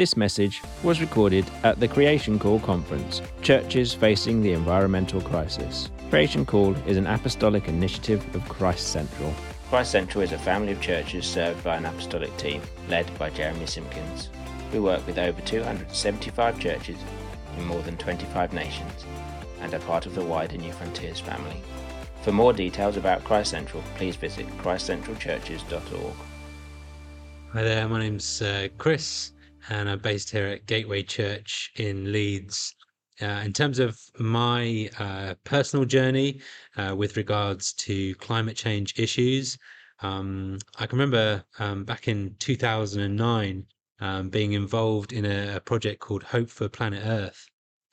This message was recorded at the Creation Call Conference, Churches Facing the Environmental Crisis. Creation Call is an apostolic initiative of Christ Central. Christ Central is a family of churches served by an apostolic team led by Jeremy Simpkins. We work with over 275 churches in more than 25 nations and are part of the wider Newfrontiers family. For more details about Christ Central, please visit christcentralchurches.org. Hi there, my name's uh, Chris, and I'm based here at Gateway Church in Leeds. Uh, in terms of my uh, personal journey uh, with regards to climate change issues, um, I can remember um, back in 2009 um, being involved in a, a, project called Hope for Planet Earth.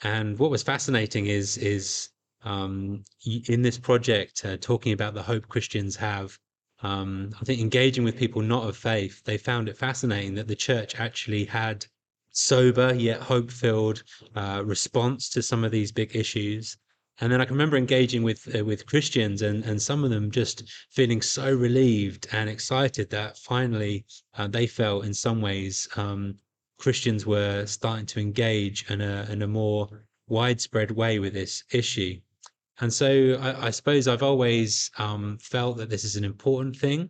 And what was fascinating is is um, in this project uh, talking about the hope Christians have um, I think engaging with people not of faith, they found it fascinating that the church actually had sober yet hope filled uh, response to some of these big issues. And then I can remember engaging with uh, with Christians and, and some of them just feeling so relieved and excited that finally uh, they felt in some ways um, Christians were starting to engage in a in a more widespread way with this issue. And so I, I suppose I've always um, felt that this is an important thing.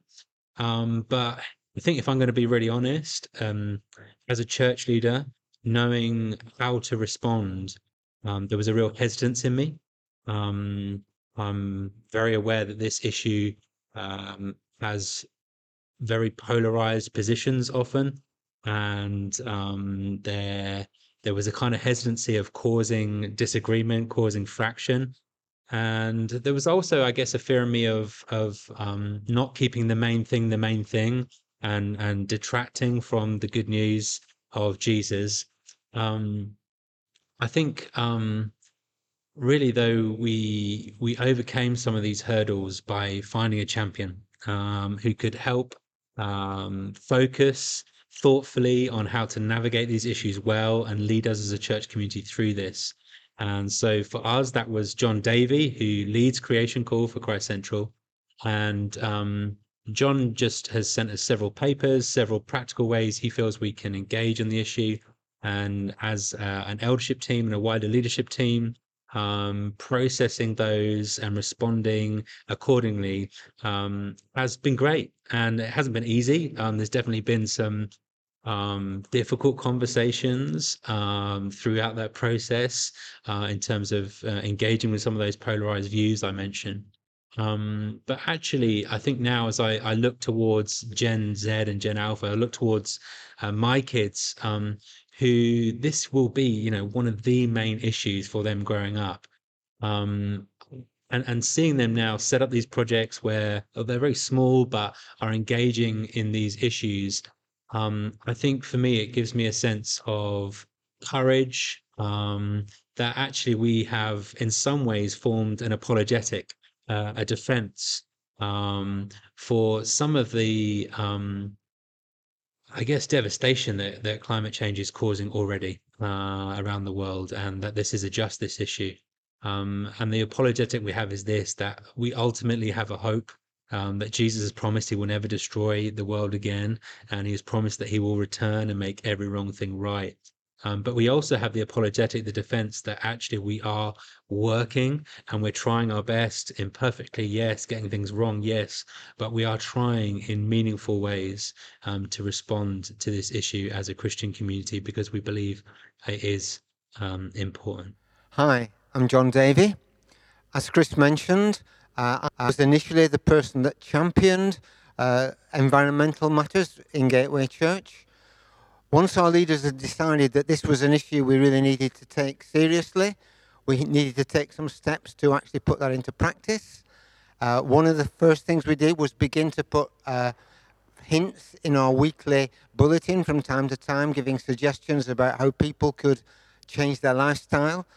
Um, but I think if I'm going to be really honest, um, as a church leader, knowing how to respond, um, there was a real hesitance in me. Um, I'm very aware that this issue um, has very polarized positions often, and there there was a kind of hesitancy of causing disagreement, causing fraction and there was also i guess a fear in me of of um, not keeping the main thing the main thing and and detracting from the good news of jesus. Um, i think um, really though we we overcame some of these hurdles by finding a champion um, who could help um, focus thoughtfully on how to navigate these issues well and lead us as a church community through this and so for us, that was John Davey, who leads Creation Call for Christ Central. And um, John just has sent us several papers, several practical ways he feels we can engage on the issue. And as uh, an eldership team and a wider leadership team, um, processing those and responding accordingly um, has been great. And it hasn't been easy. Um, there's definitely been some um, difficult conversations um, throughout that process uh, in terms of uh, engaging with some of those polarized views I mentioned. Um, but actually, I think now as I, I, look towards Gen Z and Gen Alpha, I look towards uh, my kids, um, who this will be, you know, one of the main issues for them growing up. Um, and, and seeing them now set up these projects where oh, they're very small but are engaging in these issues um, I think for me, it gives me a sense of courage um, that actually we have, in some ways, formed an apologetic, uh, a defense um, for some of the, um, I guess, devastation that, that climate change is causing already uh, around the world, and that this is a justice issue. Um, and the apologetic we have is this that we ultimately have a hope um, that Jesus has promised he will never destroy the world again, and he has promised that he will return and make every wrong thing right. Um, but we also have the apologetic, the defense that actually we are working and we're trying our best imperfectly, yes, getting things wrong, yes, but we are trying in meaningful ways um, to respond to this issue as a Christian community because we believe it is um, important. Hi, I'm John Davey. As Chris mentioned, I was initially the person that championed uh, environmental matters in Gateway Church. Once our leaders had decided that this was an issue we really needed to take seriously, we needed to take some steps to actually put that into practice. Uh, one of the first things we did was begin to put uh, hints in our weekly bulletin from time to time, giving suggestions about how people could change their lifestyle.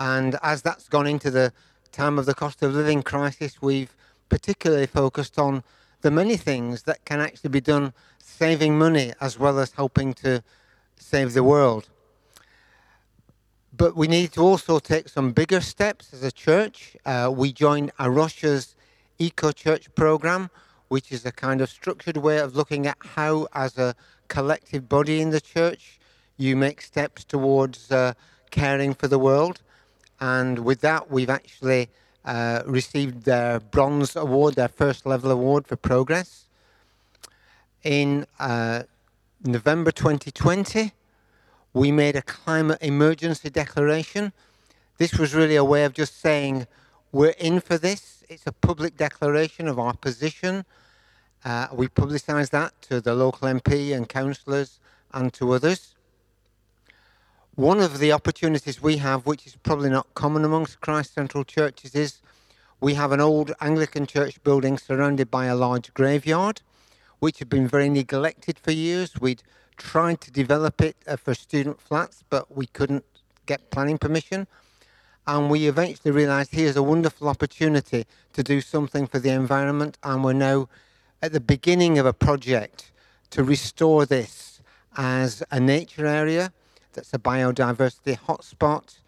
And as that's gone into the time of the cost of living crisis, we've particularly focused on the many things that can actually be done saving money as well as helping to save the world. But we need to also take some bigger steps as a church. Uh, we joined A Rocha's Eco Church program, which is a kind of structured way of looking at how, as a collective body in the church, you make steps towards uh, caring for the world. And with that, we've actually uh, received their bronze award, their first level award for progress. In uh, November 2020, we made a climate emergency declaration. This was really a way of just saying, we're in for this. It's a public declaration of our position. Uh, we publicised that to the local MP and councillors and to others. One of the opportunities we have, which is probably not common amongst Christ Central churches, is we have an old Anglican church building surrounded by a large graveyard, which had been very neglected for years. We'd tried to develop it uh, for student flats, but we couldn't get planning permission. And we eventually realised here's a wonderful opportunity to do something for the environment, and we're now at the beginning of a project to restore this as a nature area that's a biodiversity hotspot,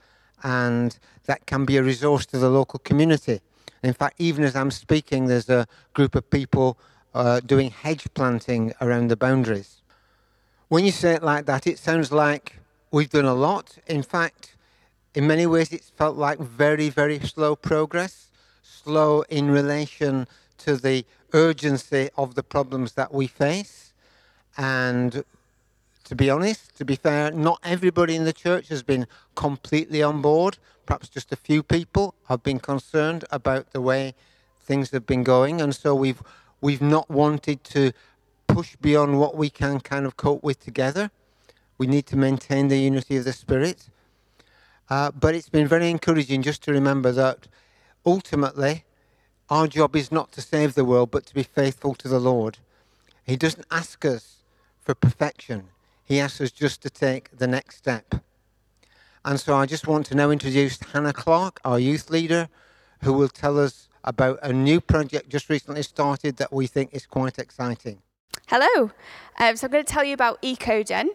and that can be a resource to the local community. In fact, even as I'm speaking, there's a group of people uh, doing hedge planting around the boundaries. When you say it like that, it sounds like we've done a lot. In fact, in many ways, it's felt like very, very slow progress, slow in relation to the urgency of the problems that we face. And to be honest, to be fair, not everybody in the church has been completely on board. Perhaps just a few people have been concerned about the way things have been going, and so we've we've not wanted to push beyond what we can kind of cope with together. We need to maintain the unity of the spirit. Uh, but it's been very encouraging just to remember that ultimately our job is not to save the world, but to be faithful to the Lord. He doesn't ask us for perfection. He asks us just to take the next step. And so I just want to now introduce Hannah Clark, our youth leader, who will tell us about a new project just recently started that we think is quite exciting. Hello. Um, so I'm going to tell you about EcoGen,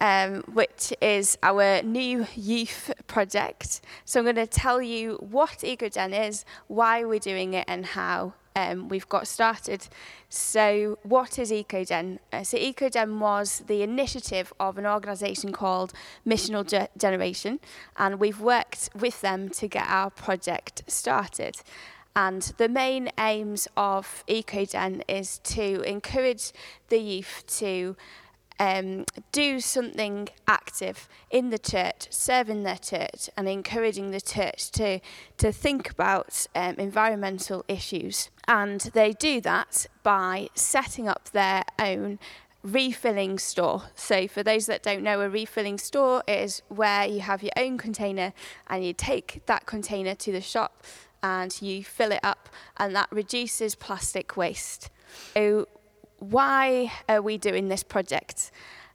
um, which is our new youth project. So I'm going to tell you what EcoGen is, why we're doing it, and how um, we've got started. So, what is EcoGen? Uh, so, EcoGen was the initiative of an organisation called Missional Ge- Generation, and we've worked with them to get our project started. And the main aims of EcoGen is to encourage the youth to um, do something active in the church, serving their church, and encouraging the church to, to think about um, environmental issues. And they do that by setting up their own refilling store. So, for those that don't know, a refilling store is where you have your own container and you take that container to the shop and you fill it up, and that reduces plastic waste. So, why are we doing this project?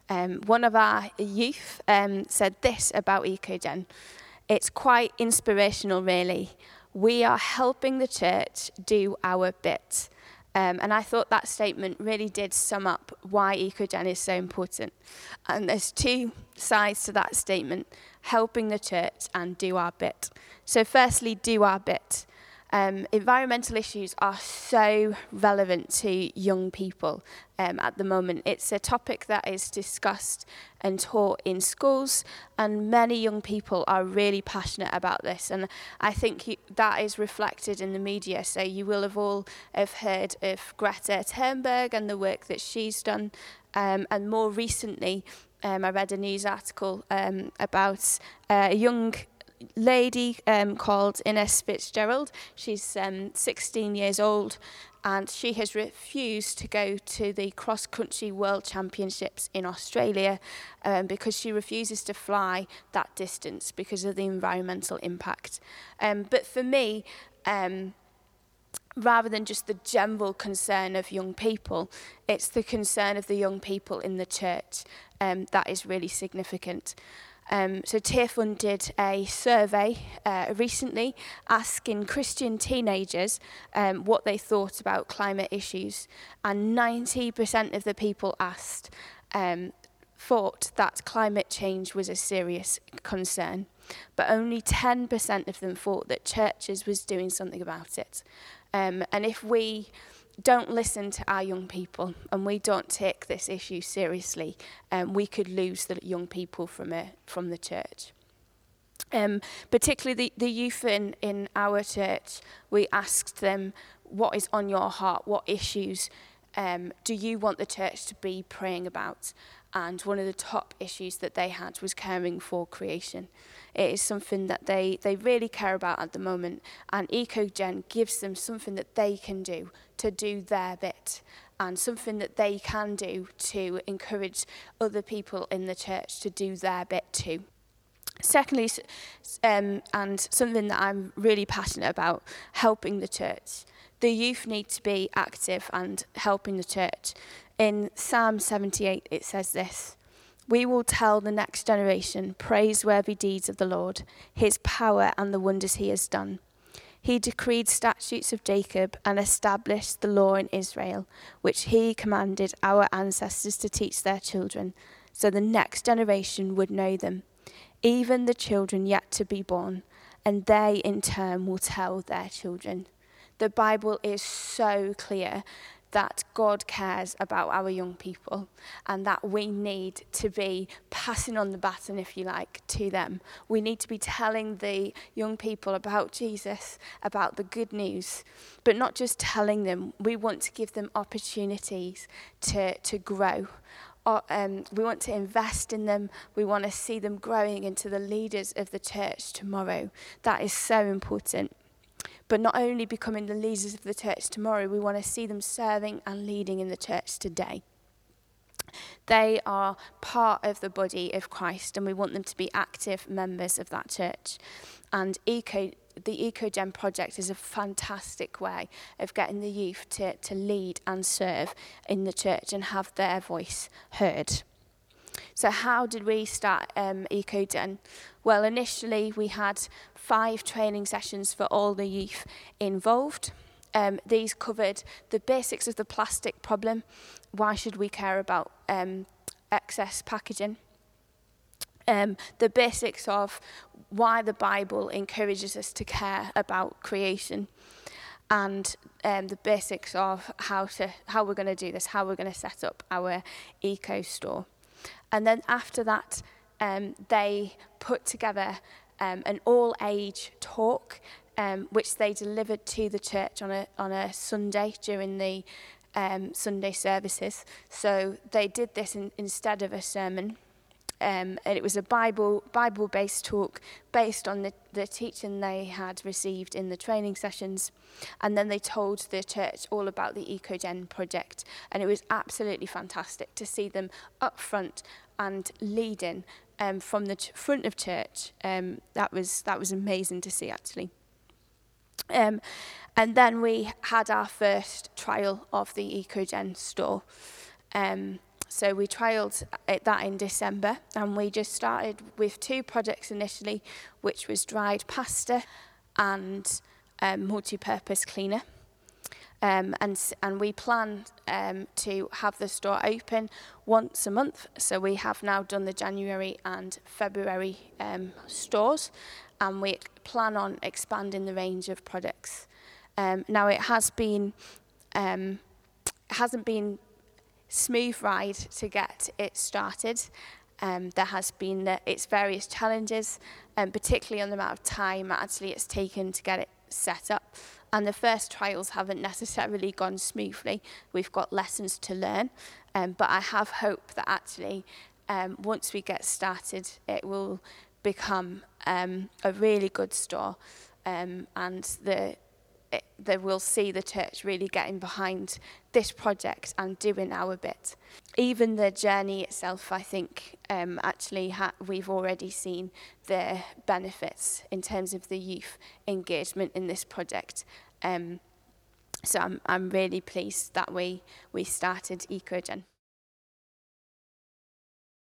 Um, one of our youth um, said this about EcoGen. It's quite inspirational, really. We are helping the church do our bit. Um, and I thought that statement really did sum up why EcoGen is so important. And there's two sides to that statement helping the church and do our bit. So, firstly, do our bit. Um, environmental issues are so relevant to young people um, at the moment. It's a topic that is discussed and taught in schools, and many young people are really passionate about this. And I think that is reflected in the media. So you will have all have heard of Greta Thunberg and the work that she's done, um, and more recently. Um, I read a news article um, about uh, a young lady um, called Innes FitzGerald. She's um, 16 years old and she has refused to go to the cross country world championships in Australia um, because she refuses to fly that distance because of the environmental impact. Um, but for me, um, rather than just the general concern of young people, it's the concern of the young people in the church um, that is really significant. Um, so Tearfund did a survey uh, recently asking Christian teenagers um, what they thought about climate issues, and 90% of the people asked um, thought that climate change was a serious concern, but only 10% of them thought that churches was doing something about it. Um, and if we don't listen to our young people and we don't take this issue seriously, um, we could lose the young people from, a, from the church. Um, particularly the, the youth in, in our church, we asked them, what is on your heart? What issues um, do you want the church to be praying about? And one of the top issues that they had was caring for creation. It is something that they, they really care about at the moment. And EcoGen gives them something that they can do to do their bit and something that they can do to encourage other people in the church to do their bit too. Secondly, um, and something that I'm really passionate about, helping the church. The youth need to be active and helping the church. In Psalm 78, it says this We will tell the next generation praiseworthy deeds of the Lord, his power and the wonders he has done. He decreed statutes of Jacob and established the law in Israel, which he commanded our ancestors to teach their children, so the next generation would know them even the children yet to be born, and they in turn will tell their children. The Bible is so clear that God cares about our young people and that we need to be passing on the baton, if you like, to them. We need to be telling the young people about Jesus, about the good news, but not just telling them. We want to give them opportunities to, to grow um, we want to invest in them. We want to see them growing into the leaders of the church tomorrow. That is so important. But not only becoming the leaders of the church tomorrow, we want to see them serving and leading in the church today. They are part of the body of Christ, and we want them to be active members of that church. And Eco the EcoGen project is a fantastic way of getting the youth to, to lead and serve in the church and have their voice heard. So, how did we start um, EcoGen? Well, initially we had five training sessions for all the youth involved. Um, these covered the basics of the plastic problem. Why should we care about um, excess packaging? Um, the basics of why the Bible encourages us to care about creation and um, the basics of how to how we're going to do this, how we're going to set up our eco store. And then after that, um, they put together um, an all age talk, um, which they delivered to the church on a, on a Sunday during the um, Sunday services. So they did this in, instead of a sermon. Um, and it was a Bible Bible based talk based on the, the teaching they had received in the training sessions. And then they told the church all about the EcoGen project. And it was absolutely fantastic to see them up front and leading um, from the front of church. Um, that was that was amazing to see actually. Um, and then we had our first trial of the EcoGen store. Um, so we trialled that in December and we just started with two products initially, which was dried pasta and um, multi-purpose cleaner. Um, and and we plan um, to have the store open once a month. So we have now done the January and February um, stores, and we plan on expanding the range of products. Um, now it has been, um, hasn't been smooth ride to get it started. Um, there has been its various challenges, um, particularly on the amount of time actually it's taken to get it set up. And the first trials haven't necessarily gone smoothly. We've got lessons to learn, um, but I have hope that actually um, once we get started, it will become um, a really good store, um, and the it, that we'll see the church really getting behind this project and doing our bit. Even the journey itself, I think, um, actually ha- we've already seen the benefits in terms of the youth engagement in this project. Um, so I'm, I'm really pleased that we, we started EcoGen.